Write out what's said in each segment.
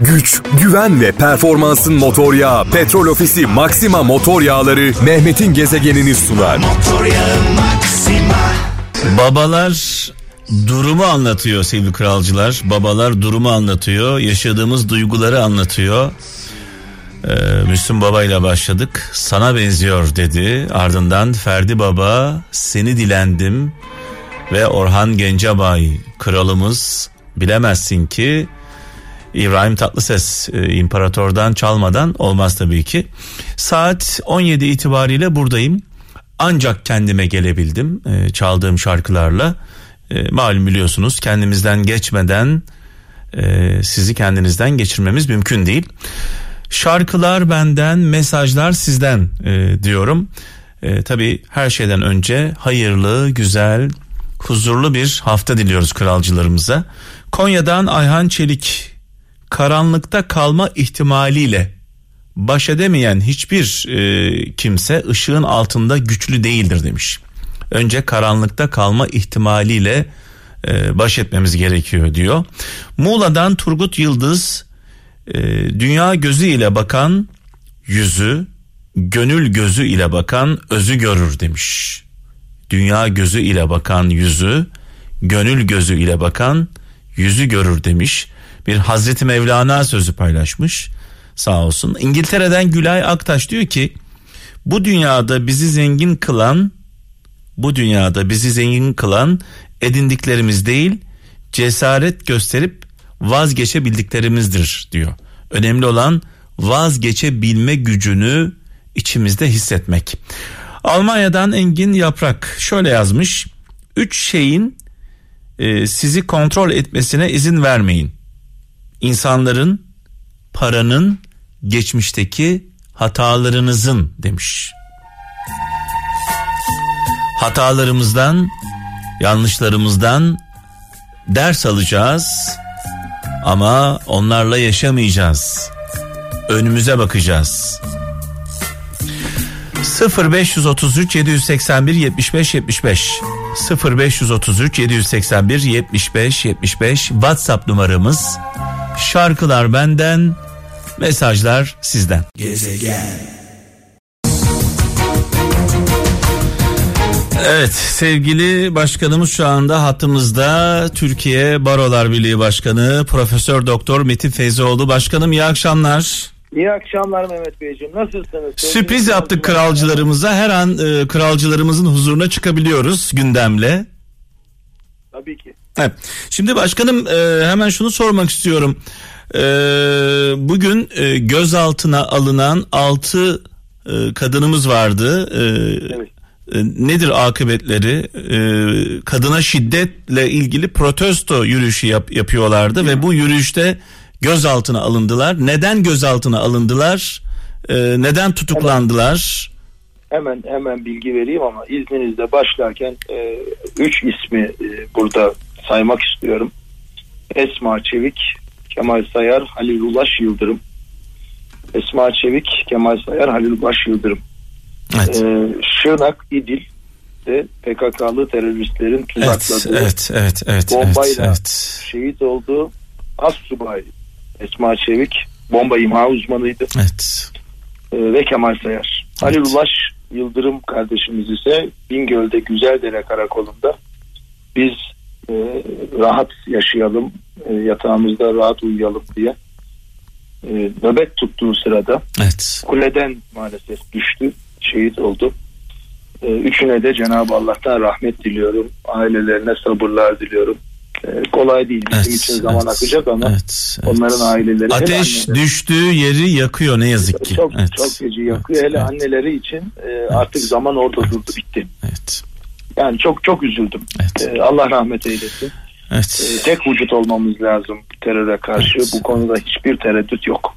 güç, güven ve performansın motor yağı Petrol Ofisi Maxima Motor Yağları Mehmet'in gezegenini sunar. Babalar durumu anlatıyor sevgili kralcılar. Babalar durumu anlatıyor. Yaşadığımız duyguları anlatıyor. Ee, Müslüm Baba ile başladık. Sana benziyor dedi. Ardından Ferdi Baba seni dilendim ve Orhan Gencebay kralımız bilemezsin ki İbrahim Tatlıses e, imparatordan çalmadan olmaz tabii ki. Saat 17 itibariyle buradayım. Ancak kendime gelebildim e, çaldığım şarkılarla. E, malum biliyorsunuz kendimizden geçmeden sizi kendinizden geçirmemiz mümkün değil. Şarkılar benden, mesajlar sizden diyorum. E, tabii her şeyden önce hayırlı, güzel, huzurlu bir hafta diliyoruz kralcılarımıza. Konya'dan Ayhan Çelik karanlıkta kalma ihtimaliyle baş edemeyen hiçbir e, kimse ışığın altında güçlü değildir demiş. Önce karanlıkta kalma ihtimaliyle e, baş etmemiz gerekiyor diyor. Muğla'dan Turgut Yıldız e, dünya gözü ile bakan yüzü, gönül gözü ile bakan özü görür demiş. Dünya gözü ile bakan yüzü, gönül gözü ile bakan yüzü görür demiş. Bir Hazreti Mevlana sözü paylaşmış. Sağ olsun. İngiltere'den Gülay Aktaş diyor ki bu dünyada bizi zengin kılan bu dünyada bizi zengin kılan edindiklerimiz değil cesaret gösterip vazgeçebildiklerimizdir diyor. Önemli olan vazgeçebilme gücünü içimizde hissetmek. Almanya'dan Engin Yaprak şöyle yazmış. Üç şeyin e, sizi kontrol etmesine izin vermeyin. İnsanların, paranın, geçmişteki hatalarınızın demiş. Hatalarımızdan, yanlışlarımızdan ders alacağız ama onlarla yaşamayacağız. Önümüze bakacağız. 0533 781 75 75 0533 781 75 75 WhatsApp numaramız. Şarkılar benden, mesajlar sizden. Gezegen. Evet sevgili başkanımız şu anda hattımızda Türkiye Barolar Birliği Başkanı Profesör Doktor Metin Feyzoğlu. Başkanım iyi akşamlar. İyi akşamlar Mehmet Beyciğim. Nasılsınız? Sürpriz yaptık kralcılarımıza. Her an e, kralcılarımızın huzuruna çıkabiliyoruz gündemle. Tabii ki. Evet. Şimdi başkanım e, hemen şunu sormak istiyorum. E, bugün e, gözaltına alınan 6 e, kadınımız vardı. E, evet. E, nedir akıbetleri? E, kadına şiddetle ilgili protesto yürüyüşü yap, yapıyorlardı ve bu yürüyüşte gözaltına alındılar. Neden gözaltına alındılar? E, neden tutuklandılar? Hemen hemen bilgi vereyim ama izninizle başlarken e, üç ismi e, burada saymak istiyorum. Esma Çevik, Kemal Sayar, Halil Ulaş Yıldırım. Esma Çevik, Kemal Sayar, Halil Ulaş Yıldırım. Evet. Ee, Şırnak, İdil de PKK'lı teröristlerin tuzakladığı evet, evet, evet, bombayla evet, evet. şehit olduğu Assubay Esma Çevik bomba imha uzmanıydı. Evet. Ee, ve Kemal Sayar. Evet. Halil Ulaş Yıldırım kardeşimiz ise Bingöl'de Güzeldere Karakolu'nda biz e, rahat yaşayalım, e, yatağımızda rahat uyuyalım diye e, nöbet tuttuğu sırada evet. kuleden maalesef düştü şehit oldu. Ee, üçüne de Cenab-ı Allah'tan rahmet diliyorum. Ailelerine sabırlar diliyorum. Ee, kolay değil bizim evet, için zaman evet, akacak ama evet, evet. onların aileleri ateş düştüğü yeri yakıyor ne yazık ki. Çok evet. çok feci yakıyor. Evet, Hele evet. anneleri için e, evet. artık zaman orada evet. durdu bitti. Evet. Yani çok çok üzüldüm. Evet. E, Allah rahmet eylesin. Evet. E, tek vücut olmamız lazım teröre karşı. Evet. Bu konuda hiçbir tereddüt yok.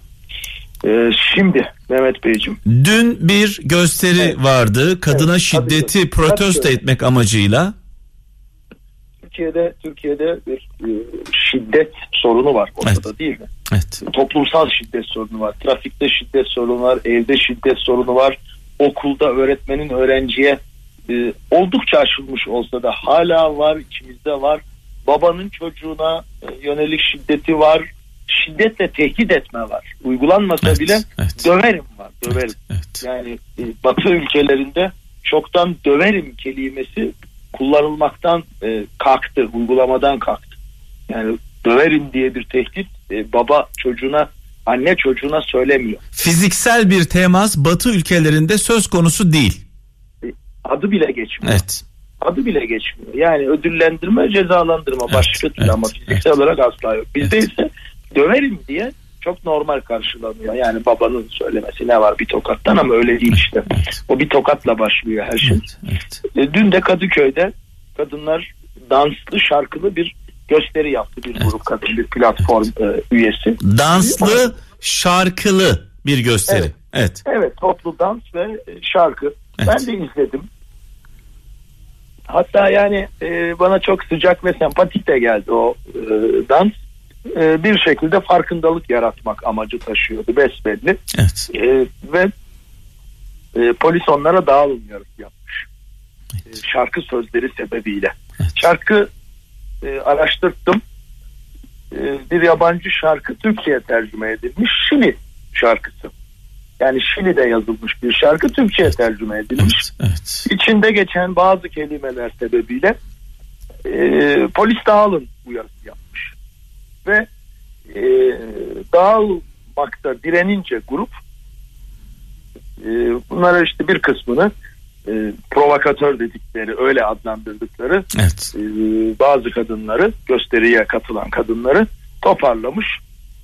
Ee, şimdi Mehmet Beyciğim. Dün bir gösteri evet. vardı. Kadına evet, şiddeti tabii, protesto tabii. etmek amacıyla. Türkiye'de Türkiye'de bir e, şiddet sorunu var ortada evet. değil mi? Evet. Toplumsal şiddet sorunu var. Trafikte şiddet sorunu var. Evde şiddet sorunu var. Okulda öğretmenin öğrenciye e, oldukça aşılmış olsa da hala var içimizde var. Babanın çocuğuna e, yönelik şiddeti var şiddetle tehdit etme var. Uygulanmasa Evet, bile evet. döverim var. Döverim. Evet, evet. Yani e, Batı ülkelerinde çoktan döverim kelimesi kullanılmaktan e, kalktı, uygulamadan kalktı. Yani döverim diye bir tehdit e, baba çocuğuna, anne çocuğuna söylemiyor. Fiziksel bir temas Batı ülkelerinde söz konusu değil. Adı bile geçmiyor. Evet. Adı bile geçmiyor. Yani ödüllendirme, cezalandırma Evet, başka türlü evet, ama fiziksel evet. olarak asla yok. Bizde Evet. ise döverim diye çok normal karşılanıyor. Yani babanın söylemesi ne var bir tokattan ama öyle değil işte. Evet. O bir tokatla başlıyor her şey. Evet. evet. E, Dün de Kadıköy'de kadınlar danslı şarkılı bir gösteri yaptı bir grup kadın bir platform e, üyesi. Danslı, şarkılı bir gösteri. Evet. Evet. Evet toplu dans ve şarkı. Evet. Ben de izledim. Hatta yani e, bana çok sıcak ve sempatik de geldi o e, dans. E, bir şekilde farkındalık yaratmak amacı taşıyordu besbelli. Evet. E, ve e, polis onlara dağılım uyarısı yapmış. E, şarkı sözleri sebebiyle. Evet. Şarkı e, araştırdım. E, bir yabancı şarkı Türkçe'ye tercüme edilmiş. Şili şarkısı. Yani Şili'de yazılmış bir şarkı Türkçe'ye tercüme edilmiş. Evet. Evet. İçinde geçen bazı kelimeler sebebiyle e, polis dağılın uyarısı yapmış. Ve e, dağılmakta direnince grup e, bunlara işte bir kısmını e, provokatör dedikleri öyle adlandırdıkları Evet. e, bazı kadınları gösteriye katılan kadınları toparlamış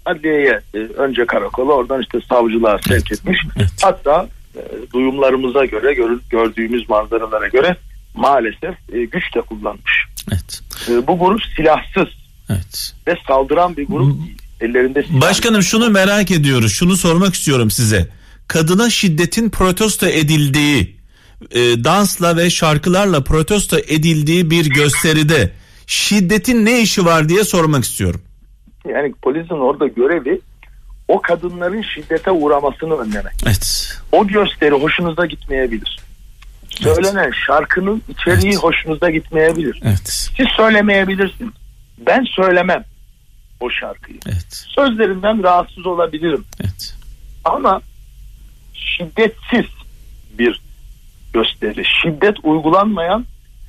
adliyeye e, önce karakola oradan işte savcılığa sevk etmiş. Evet. Hatta e, duyumlarımıza göre görü- gördüğümüz manzaralara göre maalesef e, güç de kullanmış. Evet. E, bu grup silahsız Evet. ve saldıran bir grup değil. Ellerinde silah. Başkanım şunu merak ediyoruz. Şunu sormak istiyorum size. Kadına şiddetin protesto edildiği, e, dansla ve şarkılarla protesto edildiği bir gösteride şiddetin ne işi var diye sormak istiyorum. Yani polisin orada görevi o kadınların şiddete uğramasını önlemek. Evet. O gösteri hoşunuza gitmeyebilir. Söylenen şarkının içeriği Evet. hoşunuza gitmeyebilir. Evet. Siz söylemeyebilirsiniz. Ben söylemem o şarkıyı. Evet. Sözlerinden rahatsız olabilirim. Evet. Ama şiddetsiz bir gösteri. Şiddet uygulanmayan,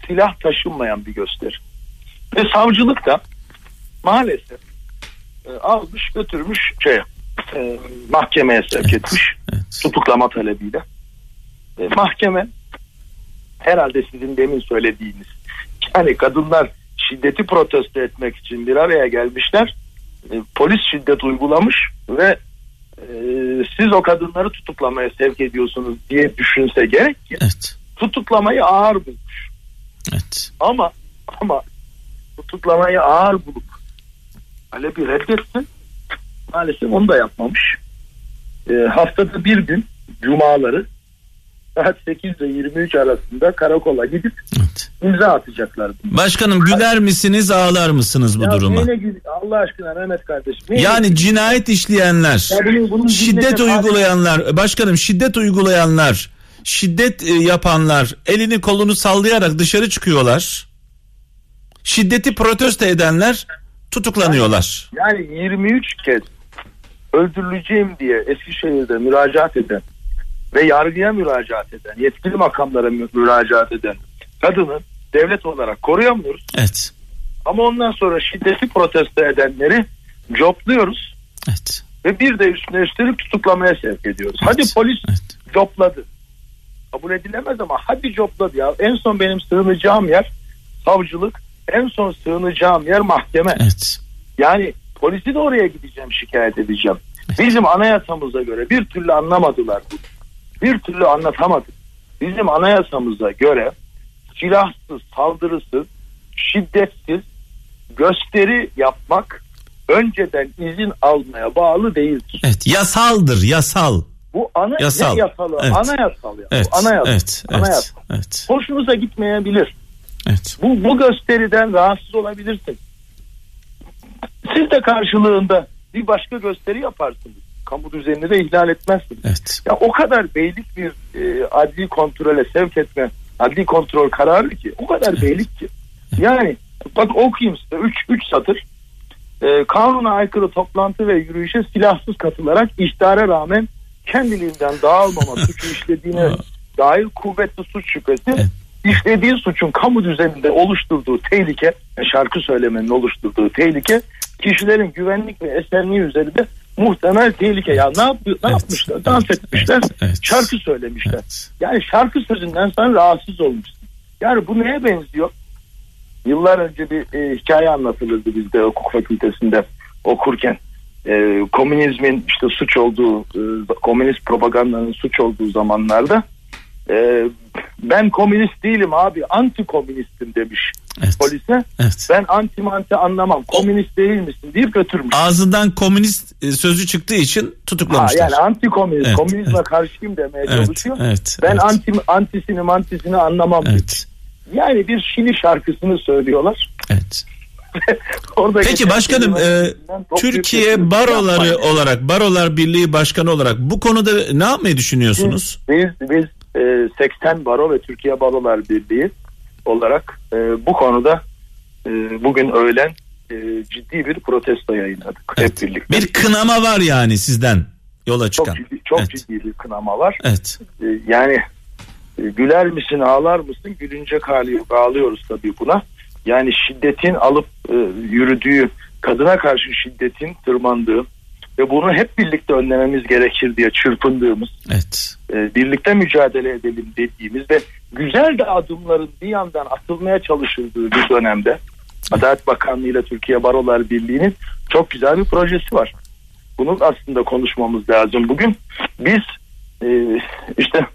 silah taşınmayan bir gösteri. Ve savcılık da maalesef almış götürmüş şey, e, mahkemeye sevk etmiş Evet. tutuklama talebiyle. E, mahkeme herhalde sizin demin söylediğiniz yani kadınlar şiddeti protesto etmek için bir araya gelmişler. E, polis şiddet uygulamış ve e, siz o kadınları tutuklamaya sevk ediyorsunuz diye düşünse gerek ki Evet. tutuklamayı ağır bulmuş. Evet. Ama ama tutuklamayı ağır bulup talebi reddetsin. Maalesef onu da yapmamış. E, haftada bir gün cumaları saat 8 ile 23 arasında karakola gidip Evet. imza atacaklar. Başkanım güler misiniz ağlar mısınız bu Ya duruma? Allah aşkına Mehmet kardeşim. neyine- Yani cinayet işleyenler, Ya bunun- bunun şiddet uygulayanlar, başkanım şiddet uygulayanlar, şiddet e, yapanlar elini kolunu sallayarak dışarı çıkıyorlar. Şiddeti protesto edenler tutuklanıyorlar. Yani 23 kez öldürüleceğim diye Eskişehir'de müracaat eden ve yargıya müracaat eden, yetkili makamlara mü- müracaat eden kadını devlet olarak koruyamıyoruz. Evet. Ama ondan sonra şiddeti protesto edenleri copluyoruz Evet. ve bir de üstüne üstelik tutuklamaya sevk ediyoruz. Hadi Evet. polis Evet. copladı. Kabul edilemez ama hadi copladı ya. En son benim sığınacağım yer savcılık, en son sığınacağım yer mahkeme. Evet. Yani polisi de oraya gideceğim şikayet edeceğim. Bizim anayasamıza göre bir türlü anlamadılar bunu. Bir türlü anlatamadı. Bizim anayasamıza göre silahsız, saldırısız, şiddetsiz gösteri yapmak önceden izin almaya bağlı değildir. Evet. Yasaldır, yasal. Bu ana Yasal. yasalı? Evet. Anayasal ya. Evet. Bu anayasal. Evet. Anayasal. Evet. Evet. Hoşunuza gitmeyebilir. Evet. Bu, bu gösteriden rahatsız olabilirsin. Siz de karşılığında bir başka gösteri yaparsınız. Kamu düzenini de ihlal etmezsiniz. Evet. Ya o kadar beylik bir e, adli kontrole sevk etme, adli kontrol kararı ki, o kadar beylik ki. Yani bak okuyayım size 3 3 satır. e, kanuna aykırı toplantı ve yürüyüşe silahsız katılarak ihtara rağmen kendiliğinden dağılmama suçu işlediğine dair kuvvetli suç şüphesi Evet. İşlediği suçun kamu düzeninde oluşturduğu tehlike şarkı söylemenin oluşturduğu tehlike kişilerin güvenlik ve esenliği üzerinde muhtemel tehlike. Ya ne, yapıyor, ne Evet. yapmışlar? Dans Evet. etmişler. Evet. Şarkı söylemişler. Evet. Yani şarkı sözünden sen rahatsız olmuşsun. Yani bu neye benziyor? Yıllar önce bir e, hikaye anlatılırdı bizde hukuk fakültesinde okurken. E, komünizmin işte suç olduğu, e, komünist propagandanın suç olduğu zamanlarda e, ben komünist değilim abi anti komünistim demiş Evet. polise. Evet. Ben anti manti anlamam komünist değil misin deyip götürmüş. Ağzından komünist e, sözü çıktığı için Ha, tutuklamışlar. yani anti komünist, Evet, komünizme evet. karşıyım demeye Evet, çalışıyor. evet, ben evet. anti antisini mantisini anlamam. demiş. Evet. Yani bir Şili şarkısını söylüyorlar. Evet. Orada Peki başkanım e, Türkiye baroları Yapmayın. olarak Barolar Birliği Başkanı olarak bu konuda ne yapmayı düşünüyorsunuz? Biz, biz e, 80 Baro ve Türkiye Barolar Birliği olarak e, bu konuda e, bugün öğlen e, ciddi bir protesto yayınladık Evet. hep birlikte. Bir kınama var yani sizden yola çok çıkan. ciddi, çok evet. ciddi bir kınama var. Evet. E, yani e, güler misin ağlar mısın gülünecek hali yok ağlıyoruz tabii buna. Yani şiddetin alıp e, yürüdüğü kadına karşı şiddetin tırmandığı ve bunu hep birlikte önlememiz gerekir diye çırpındığımız Evet. e, birlikte mücadele edelim dediğimiz ve güzel de adımların bir yandan atılmaya çalışıldığı bir dönemde Adalet Bakanlığı ile Türkiye Barolar Birliği'nin çok güzel bir projesi var. Bunu aslında konuşmamız lazım. Bugün biz e, işte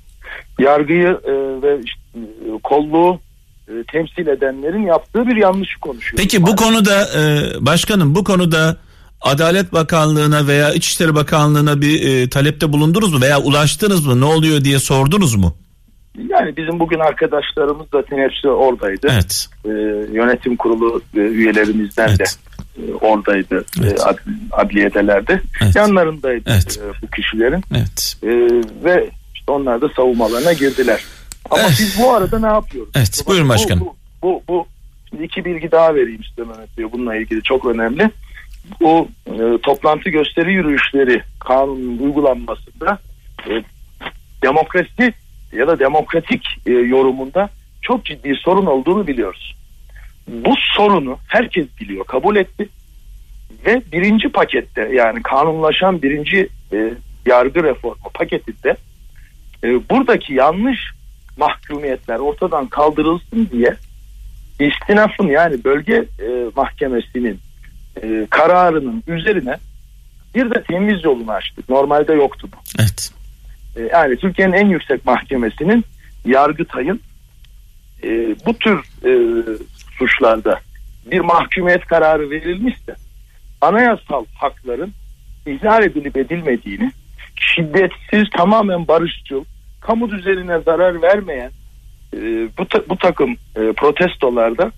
yargıyı e, ve işte, e, kolluğu e, temsil edenlerin yaptığı bir yanlışı konuşuyoruz. Peki bu konuda e, başkanım bu konuda Adalet Bakanlığı'na veya İçişleri Bakanlığı'na bir e, talepte bulundunuz mu veya ulaştınız mı ne oluyor diye sordunuz mu? Yani bizim bugün arkadaşlarımız zaten hepsi oradaydı. Evet. E, yönetim kurulu e, üyelerimizden Evet. de e, oradaydı Evet. e, ad, adliyedelerdi. Evet. Yanlarındaydı Evet. e, bu kişilerin Evet. E, ve işte onlar da savunmalarına girdiler. Ama Evet. biz bu arada ne yapıyoruz? Evet, buyurun bu- başkanım. Bu, bu, bu, şimdi iki bilgi daha vereyim size Mehmet Bey. Bununla ilgili çok önemli. Bu e, toplantı gösteri yürüyüşleri kanunun uygulanmasında e, demokrasi ya da demokratik e, yorumunda çok ciddi sorun olduğunu biliyoruz. Bu sorunu herkes biliyor, kabul etti ve birinci pakette yani kanunlaşan birinci e, yargı reformu paketinde e, buradaki yanlış mahkumiyetler ortadan kaldırılsın diye istinafın yani bölge e, mahkemesinin e, kararının üzerine bir de temiz yolunu açtık. Normalde yoktu bu. Evet. E, yani Türkiye'nin en yüksek mahkemesinin Yargıtay'ın e, bu tür e, suçlarda bir mahkumiyet kararı verilmişse anayasal hakların ihlal edilip edilmediğini şiddetsiz tamamen barışçıl kamu düzenine zarar vermeyen e, bu, ta- bu takım e, protestolarda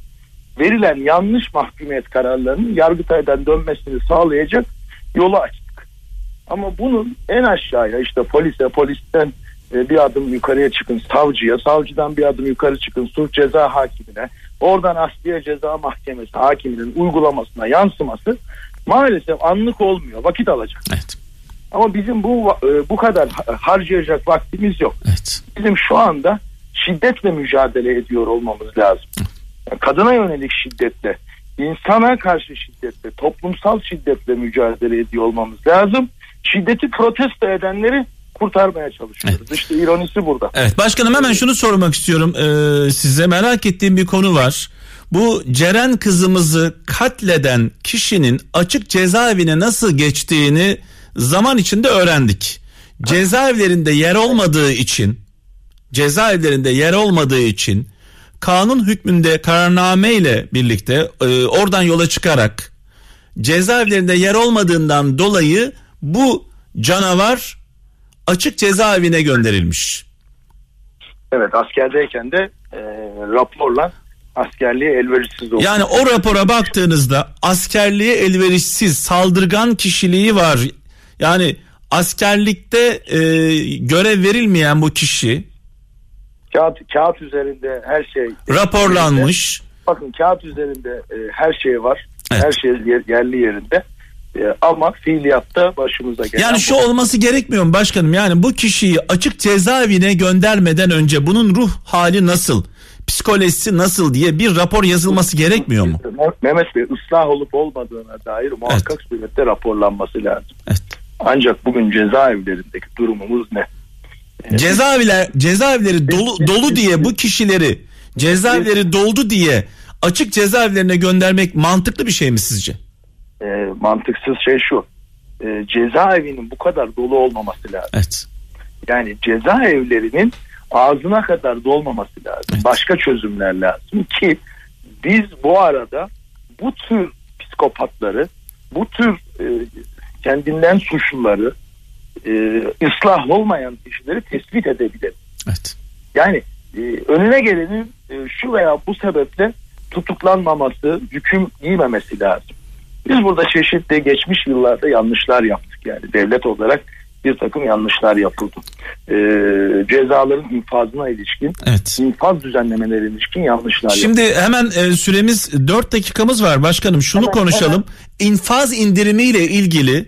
verilen yanlış mahkumiyet kararlarının Yargıtay'dan dönmesini sağlayacak yolu açtık. Ama bunun en aşağıya işte polise, polisten e, bir adım yukarıya çıkın savcıya, savcıdan bir adım yukarı çıkın suç ceza hakimine, oradan asliye ceza mahkemesi hakiminin uygulamasına yansıması maalesef anlık olmuyor, vakit alacak. Evet. Ama bizim bu e, bu kadar ha- harcayacak vaktimiz yok. Evet. Bizim şu anda şiddetle mücadele ediyor olmamız lazım. Yani kadına yönelik şiddetle, insana karşı şiddetle, toplumsal şiddetle mücadele ediyor olmamız lazım. Şiddeti protesto edenleri kurtarmaya çalışıyoruz. İşte ironisi burada. Evet başkanım hemen şunu sormak istiyorum Ee, size merak ettiğim bir konu var. Bu Ceren kızımızı katleden kişinin açık cezaevine nasıl geçtiğini zaman içinde öğrendik. Cezaevlerinde yer olmadığı için cezaevlerinde yer olmadığı için kanun hükmünde kararname ile birlikte e, oradan yola çıkarak cezaevlerinde yer olmadığından dolayı bu canavar açık cezaevine gönderilmiş. Evet askerdeyken de e, raporla askerliğe elverişsiz oldu. Yani o rapora baktığınızda askerliğe elverişsiz saldırgan kişiliği var. Yani askerlikte e, görev verilmeyen bu kişi Kağıt, kağıt üzerinde her şey raporlanmış. Bakın kağıt üzerinde e, her şey var. Evet. Her şey yer- yerli yerinde. E, ama fiiliyatta başımıza gelen Yani şu bu. olması gerekmiyor mu başkanım? Yani bu kişiyi açık cezaevine göndermeden önce bunun ruh hali nasıl? Psikolojisi nasıl diye bir rapor yazılması gerekmiyor mu? Mehmet Bey ıslah olup olmadığına dair muhakkak surette raporlanması lazım. Evet. Ancak bugün cezaevlerindeki durumumuz ne? Cezaevler cezaevleri dolu dolu diye bu kişileri cezaevleri doldu diye açık cezaevlerine göndermek mantıklı bir şey mi sizce? E, mantıksız şey şu. E, cezaevinin bu kadar dolu olmaması lazım. Evet. Yani cezaevlerinin ağzına kadar dolmaması lazım. Evet. Başka çözümler lazım ki biz bu arada bu tür psikopatları, bu tür e, kendinden suçluları, e, ıslah olmayan kişileri tespit edebilelim. Evet. Yani e, önüne gelenin e, şu veya bu sebeple tutuklanmaması, hüküm giymemesi lazım. Biz burada çeşitli geçmiş yıllarda yanlışlar yaptık yani devlet olarak bir takım yanlışlar yapıldı. E, cezaların infazına ilişkin, Evet. infaz düzenlemelerine ilişkin yanlışlar yapıldı. Şimdi hemen e, süremiz 4 dakikamız var başkanım. Şunu Hemen, konuşalım. İnfaz indirimiyle ilgili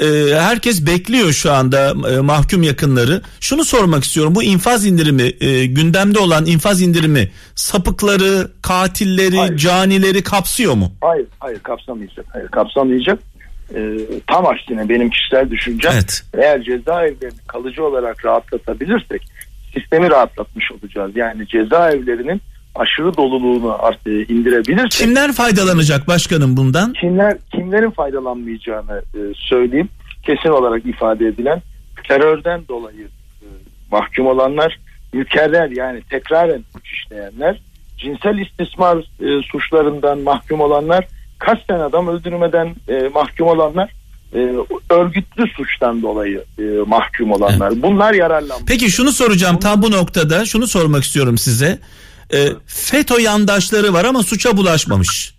e, herkes bekliyor şu anda e, mahkum yakınları. Şunu sormak istiyorum. Bu infaz indirimi e, gündemde olan infaz indirimi sapıkları, katilleri, Hayır. canileri kapsıyor mu? Hayır, hayır kapsamayacak. Hayır kapsamayacak. E, tam aksine benim kişisel düşüncem Evet. eğer cezaevlerini kalıcı olarak rahatlatabilirsek sistemi rahatlatmış olacağız. Yani cezaevlerinin aşırı doluluğunu art- e, indirebilirsek Kimler faydalanacak başkanım bundan? kimler kimlerin faydalanmayacağını e, söyleyeyim. Kesin olarak ifade edilen terörden dolayı e, mahkum olanlar, mükerrer yani tekraren suç işleyenler, cinsel istismar e, suçlarından mahkum olanlar, kasten adam öldürmeden e, mahkum olanlar, e, örgütlü suçtan dolayı e, mahkum olanlar. Bunlar yararlanmış. Peki şunu soracağım tam bu noktada şunu sormak istiyorum size. E, FETÖ yandaşları var ama suça bulaşmamış.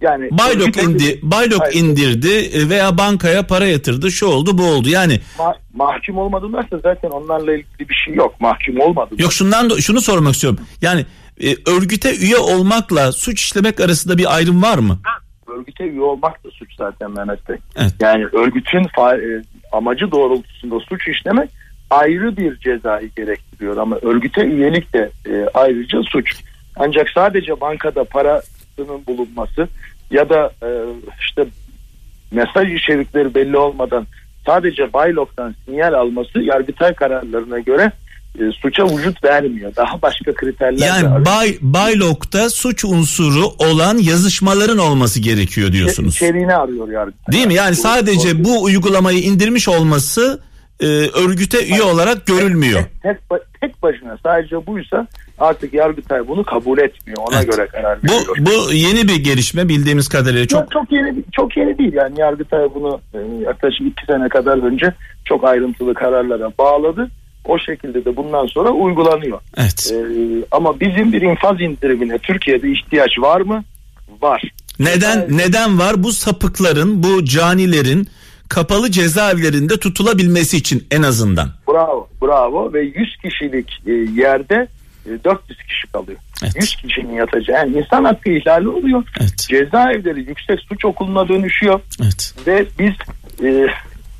Yani Baylok indi, Baylok Hayır. indirdi e, veya bankaya para yatırdı. Şu oldu, bu oldu. Yani Ma- mahkum olmadılarsa zaten onlarla ilgili bir şey yok. Mahkum olmadı. yok şundan da şunu sormak istiyorum. Yani e, örgüte üye olmakla suç işlemek arasında bir ayrım var mı? örgüte üye olmak da suç zaten Mehmet Bey. Evet. Yani örgütün fa- e, amacı doğrultusunda suç işlemek ayrı bir cezayı gerektiriyor ama örgüte üyelik de e, ayrıca suç. Ancak sadece bankada parasının bulunması ya da e, işte mesaj içerikleri belli olmadan sadece Baylok'tan sinyal alması Yargıtay kararlarına göre e, suça vücut vermiyor. Daha başka kriterler Yani arıyor. Bay, Baylok'ta suç unsuru olan yazışmaların olması gerekiyor diyorsunuz. İçeriğini arıyor Yargıtay. Değil mi? Yani sadece bu uygulamayı indirmiş olması e, örgüte üye olarak görülmüyor. tek, ba- tek başına sadece buysa artık Yargıtay bunu kabul etmiyor. Ona Evet. göre karar Bu veriyor. bu yeni bir gelişme bildiğimiz kadarıyla çok çok çok yeni çok yeni değil yani Yargıtay bunu e, yaklaşık iki sene kadar önce çok ayrıntılı kararlara bağladı. O şekilde de bundan sonra uygulanıyor. evet. E, ama bizim bir infaz indirimine Türkiye'de ihtiyaç var mı? Var. Neden Evet. neden var bu sapıkların, bu canilerin kapalı cezaevlerinde tutulabilmesi için en azından. Bravo, bravo ve 100 kişilik e, yerde e, 400 kişi kalıyor. Evet. 100 kişinin yatacağı yani insan hakkı ihlali oluyor. Evet. Cezaevleri yüksek suç okuluna dönüşüyor Evet. ve biz e,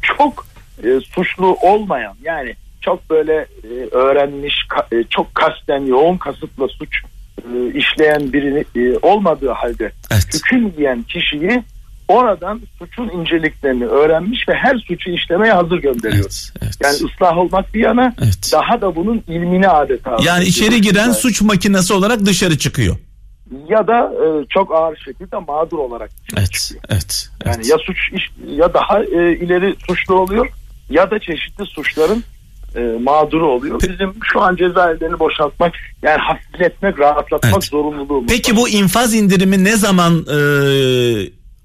çok e, suçlu olmayan yani çok böyle e, öğrenmiş ka- e, çok kasten yoğun kasıtla suç e, işleyen birini e, olmadığı halde Evet. hüküm giyen kişiyi oradan suçun inceliklerini öğrenmiş ve her suçu işlemeye hazır gönderiyoruz. Evet. evet. Yani ıslah olmak bir yana Evet. daha da bunun ilmini adeta. Yani içeri giren Evet. suç makinesi olarak dışarı çıkıyor. ya da e, çok ağır şekilde mağdur olarak Evet. çıkıyor. Evet. Yani evet. ya suç ya daha e, ileri suçlu oluyor ya da çeşitli suçların e, mağduru oluyor. Bizim şu an cezaevlerini boşaltmak yani hafifletmek, rahatlatmak Evet. zorunluluğumuz Peki bu infaz indirimi ne zaman e,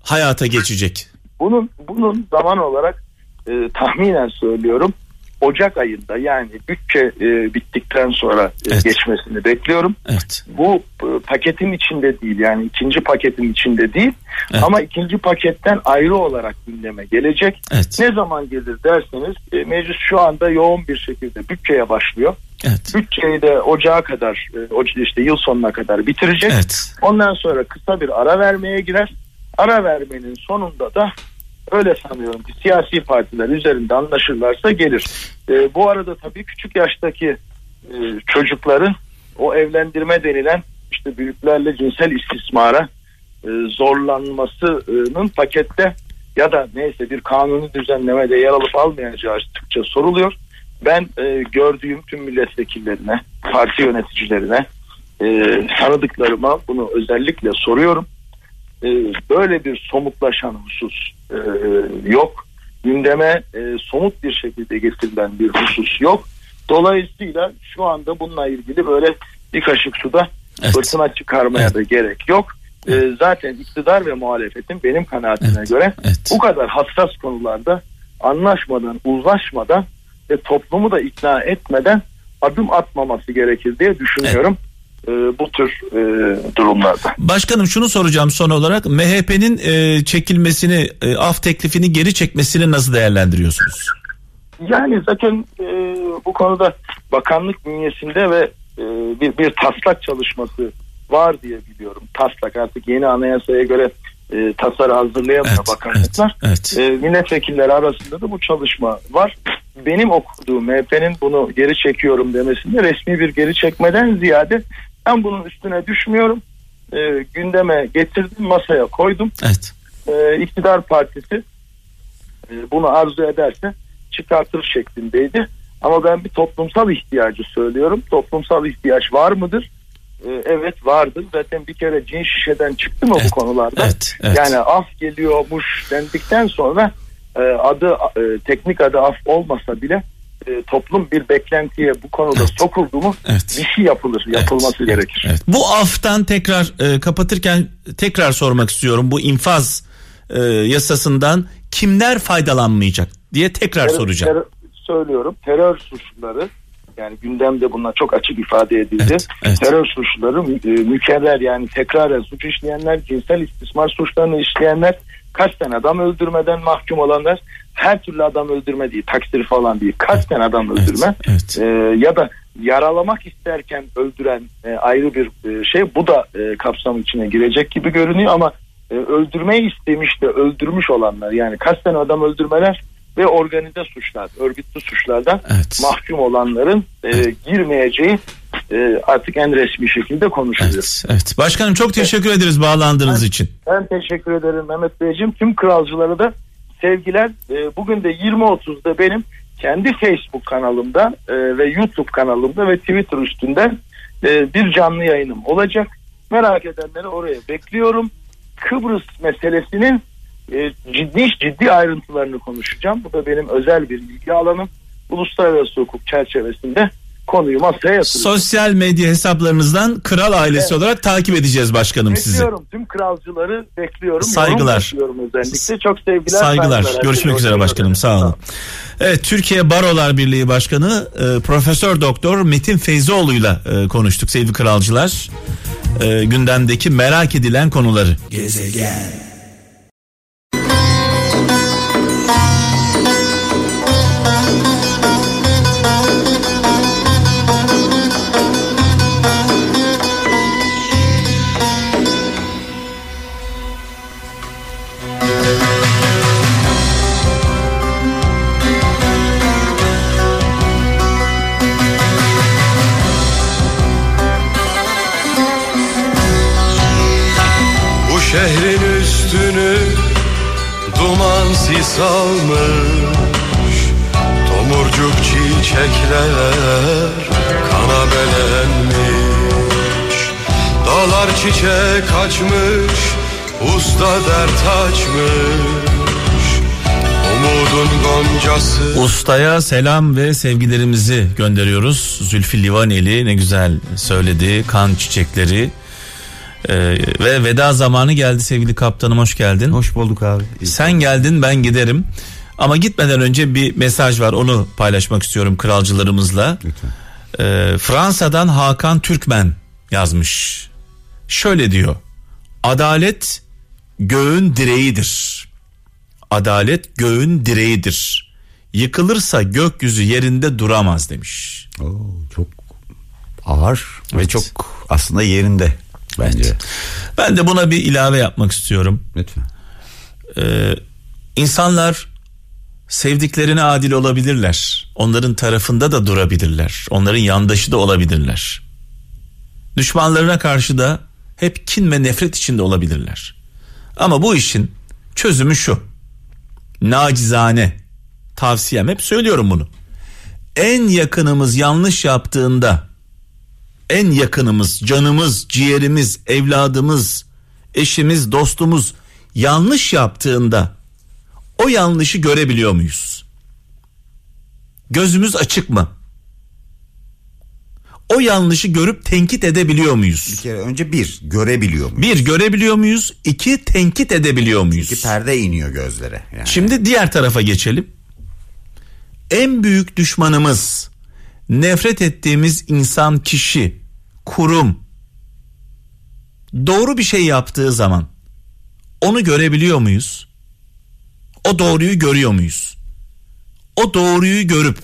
hayata geçecek? bunun bunun zaman olarak e, tahminen söylüyorum Ocak ayında yani bütçe e, bittikten sonra e, Evet. geçmesini bekliyorum. Evet. Bu e, paketin içinde değil yani ikinci paketin içinde değil Evet. ama ikinci paketten ayrı olarak gündeme gelecek. Evet. Ne zaman gelir derseniz e, meclis şu anda yoğun bir şekilde bütçeye başlıyor. Evet. Bütçeyi de ocağa kadar e, işte yıl sonuna kadar bitirecek. Evet. Ondan sonra kısa bir ara vermeye girer. Ara vermenin sonunda da öyle sanıyorum ki siyasi partiler üzerinde anlaşırlarsa gelir. E, bu arada tabii küçük yaştaki e, çocukların o evlendirme denilen işte büyüklerle cinsel istismara e, zorlanmasının pakette ya da neyse bir kanuni düzenlemede yer alıp almayacağı açıkça soruluyor. Ben e, gördüğüm tüm milletvekillerine, parti yöneticilerine, e, tanıdıklarıma bunu özellikle soruyorum. E, böyle bir somutlaşan husus e, yok. Gündeme e, somut bir şekilde getirilen bir husus yok. Dolayısıyla şu anda bununla ilgili böyle bir kaşık suda evet. fırtına çıkarmaya evet. da gerek yok. E, zaten iktidar ve muhalefetin benim kanaatime evet. göre evet. bu kadar hassas konularda anlaşmadan, uzlaşmadan ve toplumu da ikna etmeden adım atmaması gerekir diye düşünüyorum. Evet bu tür e, durumlarda. Başkanım şunu soracağım son olarak MHP'nin e, çekilmesini e, af teklifini geri çekmesini nasıl değerlendiriyorsunuz? Yani zaten e, bu konuda bakanlık bünyesinde ve e, bir, bir taslak çalışması var diye biliyorum. Taslak artık yeni anayasaya göre e, tasarı hazırlayamıyor evet, bakanlıklar. Evet, evet. E, milletvekilleri arasında da bu çalışma var. Benim okuduğum MHP'nin bunu geri çekiyorum demesinde resmi bir geri çekmeden ziyade ben bunun üstüne düşmüyorum. E, gündeme getirdim, masaya koydum. Evet. E, İktidar partisi e, bunu arzu ederse çıkartır şeklindeydi. Ama ben bir toplumsal ihtiyacı söylüyorum. Toplumsal ihtiyaç var mıdır? Ee, evet vardır. Zaten bir kere cin şişeden çıktı mı evet, bu konularda? Evet, evet. Yani af geliyormuş dendikten sonra e, adı e, teknik adı af olmasa bile e, toplum bir beklentiye bu konuda evet. sokuldu mu evet. bir şey yapılır, yapılması evet. gerekir. Evet. Bu aftan tekrar e, kapatırken tekrar sormak istiyorum. Bu infaz e, yasasından kimler faydalanmayacak diye tekrar terör, soracağım. Terör, söylüyorum. Terör suçluları yani gündemde bunlar çok açık ifade edildi. Evet, evet. Terör suçluları e, mükerrer yani tekraren suç işleyenler, cinsel istismar suçlarını işleyenler, kaç tane adam öldürmeden mahkum olanlar, her türlü adam öldürme değil, taksir falan değil, kaç tane adam öldürme? evet, evet. E, ya da yaralamak isterken öldüren e, ayrı bir e, şey bu da e, kapsam içine girecek gibi görünüyor ama e, öldürmeyi istemiş de öldürmüş olanlar yani kaç tane adam öldürmeler ve organize suçlar, örgütlü suçlardan evet. mahkum olanların e, girmeyeceği e, artık en resmi şekilde konuşuluyor. Evet, evet. Başkanım çok teşekkür evet. ederiz bağlandığınız ben, için. Ben teşekkür ederim Mehmet Beyciğim. Tüm kralcılara da sevgiler. E, bugün de 20.30'da benim kendi Facebook kanalımda e, ve YouTube kanalımda ve Twitter üstünden e, bir canlı yayınım olacak. Merak edenleri oraya bekliyorum. Kıbrıs meselesinin e, ciddi ciddi ayrıntılarını konuşacağım. Bu da benim özel bir ilgi alanım. Uluslararası hukuk çerçevesinde konuyu masaya yatıracağım. Sosyal medya hesaplarınızdan kral ailesi evet. olarak takip edeceğiz başkanım bekliyorum. sizi. Bekliyorum. Tüm kralcıları bekliyorum. Saygılar. özellikle. Çok sevgiler. Saygılar. saygılar. Görüşmek üzere başkanım. Sağ olun. Evet Türkiye Barolar Birliği Başkanı e, Profesör Doktor Metin Feyzoğlu'yla e, konuştuk sevgili kralcılar. E, gündemdeki merak edilen konuları. Gezegen. Sis almış Tomurcuk çiçekler kana belenmiş Dağlar çiçek açmış Usta dert açmış Umudun goncası Ustaya selam ve sevgilerimizi gönderiyoruz. Zülfü Livaneli ne güzel söyledi. Kan çiçekleri ee, ve veda zamanı geldi sevgili kaptanım hoş geldin. Hoş bulduk abi. Sen geldin ben giderim. Ama gitmeden önce bir mesaj var onu paylaşmak istiyorum kralcılarımızla. Ee, Fransa'dan Hakan Türkmen yazmış. Şöyle diyor. Adalet göğün direğidir. Adalet göğün direğidir. Yıkılırsa gökyüzü yerinde duramaz demiş. Oo, çok ağır evet. ve çok aslında yerinde bence. Evet. Ben de buna bir ilave yapmak istiyorum. Lütfen. Ee, insanlar sevdiklerine adil olabilirler. Onların tarafında da durabilirler. Onların yandaşı da olabilirler. Düşmanlarına karşı da hep kin ve nefret içinde olabilirler. Ama bu işin çözümü şu. Nacizane tavsiyem hep söylüyorum bunu. En yakınımız yanlış yaptığında en yakınımız, canımız, ciğerimiz, evladımız, eşimiz, dostumuz yanlış yaptığında o yanlışı görebiliyor muyuz? Gözümüz açık mı? O yanlışı görüp tenkit edebiliyor muyuz? Bir kere önce bir görebiliyor muyuz? Bir görebiliyor muyuz? İki tenkit edebiliyor muyuz? Çünkü perde iniyor gözlere. Yani. Şimdi diğer tarafa geçelim. En büyük düşmanımız nefret ettiğimiz insan, kişi, kurum doğru bir şey yaptığı zaman onu görebiliyor muyuz? O doğruyu görüyor muyuz? O doğruyu görüp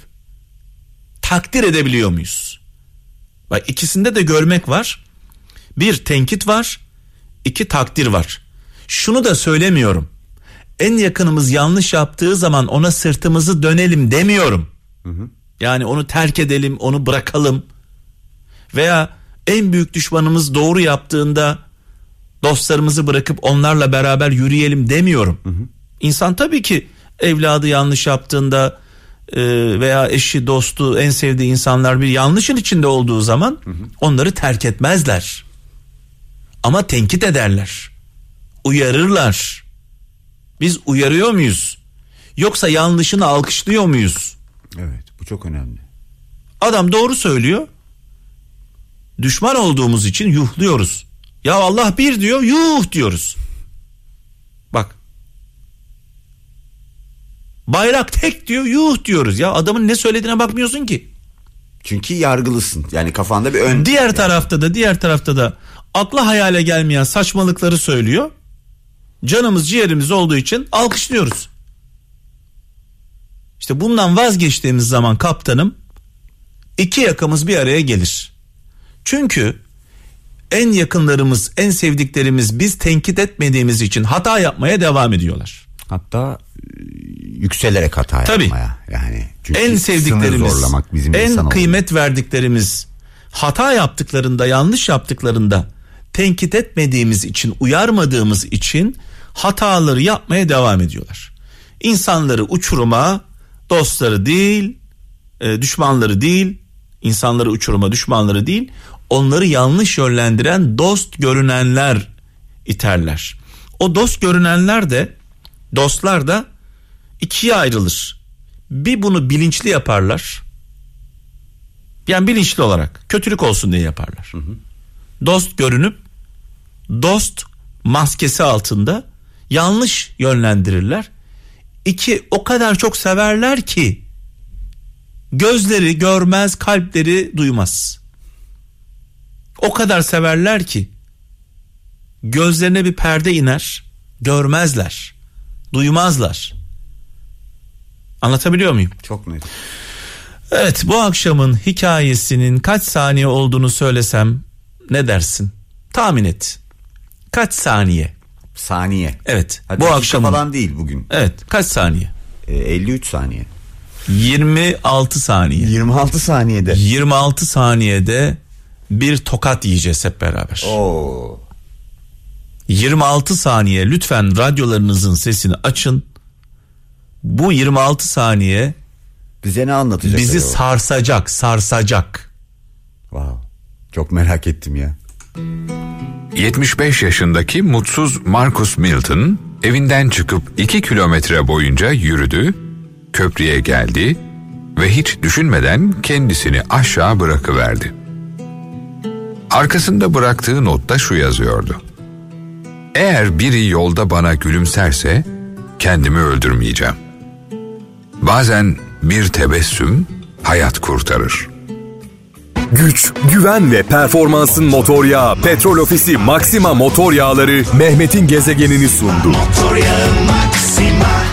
takdir edebiliyor muyuz? Bak ikisinde de görmek var. Bir tenkit var, iki takdir var. Şunu da söylemiyorum. En yakınımız yanlış yaptığı zaman ona sırtımızı dönelim demiyorum. Hı hı. Yani onu terk edelim, onu bırakalım. Veya en büyük düşmanımız doğru yaptığında dostlarımızı bırakıp onlarla beraber yürüyelim demiyorum. Hı hı. İnsan tabii ki evladı yanlış yaptığında e, veya eşi, dostu, en sevdiği insanlar bir yanlışın içinde olduğu zaman hı hı. onları terk etmezler. Ama tenkit ederler. Uyarırlar. Biz uyarıyor muyuz? Yoksa yanlışını alkışlıyor muyuz? Evet, bu çok önemli. Adam doğru söylüyor. Düşman olduğumuz için yuhluyoruz. Ya Allah bir diyor, yuh diyoruz. Bak Bayrak tek diyor yuh diyoruz ya adamın ne söylediğine bakmıyorsun ki. Çünkü yargılısın yani kafanda bir ön. Diğer yani. tarafta da diğer tarafta da akla hayale gelmeyen saçmalıkları söylüyor. Canımız ciğerimiz olduğu için alkışlıyoruz. İşte bundan vazgeçtiğimiz zaman kaptanım iki yakamız bir araya gelir. Çünkü en yakınlarımız, en sevdiklerimiz biz tenkit etmediğimiz için hata yapmaya devam ediyorlar. Hatta yükselerek hata Tabii. yapmaya. Yani çünkü en sevdiklerimiz, zorlamak bizim en kıymet verdiklerimiz hata yaptıklarında, yanlış yaptıklarında tenkit etmediğimiz için, uyarmadığımız için hataları yapmaya devam ediyorlar. İnsanları uçuruma, dostları değil, e, düşmanları değil, insanları uçuruma, düşmanları değil, onları yanlış yönlendiren dost görünenler iterler. O dost görünenler de dostlar da ikiye ayrılır. Bir bunu bilinçli yaparlar. Yani bilinçli olarak kötülük olsun diye yaparlar. Hı hı. Dost görünüp dost maskesi altında yanlış yönlendirirler. İki o kadar çok severler ki gözleri görmez, kalpleri duymaz. O kadar severler ki gözlerine bir perde iner, görmezler, duymazlar. Anlatabiliyor muyum? Çok net. Evet bu akşamın hikayesinin kaç saniye olduğunu söylesem ne dersin? Tahmin et. Kaç saniye? Saniye. Evet. Hadi bu akşam falan değil bugün. Evet. Kaç saniye? E, 53 saniye. 26 saniye. 26 saniyede. 26 saniyede bir tokat yiyeceğiz hep beraber. Oo. 26 saniye lütfen radyolarınızın sesini açın bu 26 saniye bize ne anlatacak? Bizi acaba? sarsacak, sarsacak. Wow. Çok merak ettim ya. 75 yaşındaki mutsuz Marcus Milton evinden çıkıp 2 kilometre boyunca yürüdü, köprüye geldi ve hiç düşünmeden kendisini aşağı bırakıverdi. Arkasında bıraktığı notta şu yazıyordu. Eğer biri yolda bana gülümserse kendimi öldürmeyeceğim. Bazen bir tebessüm hayat kurtarır. Güç, güven ve performansın motor yağı Petrol Ofisi Maxima motor yağları Mehmet'in gezegenini sundu. Motor yağı Maxima.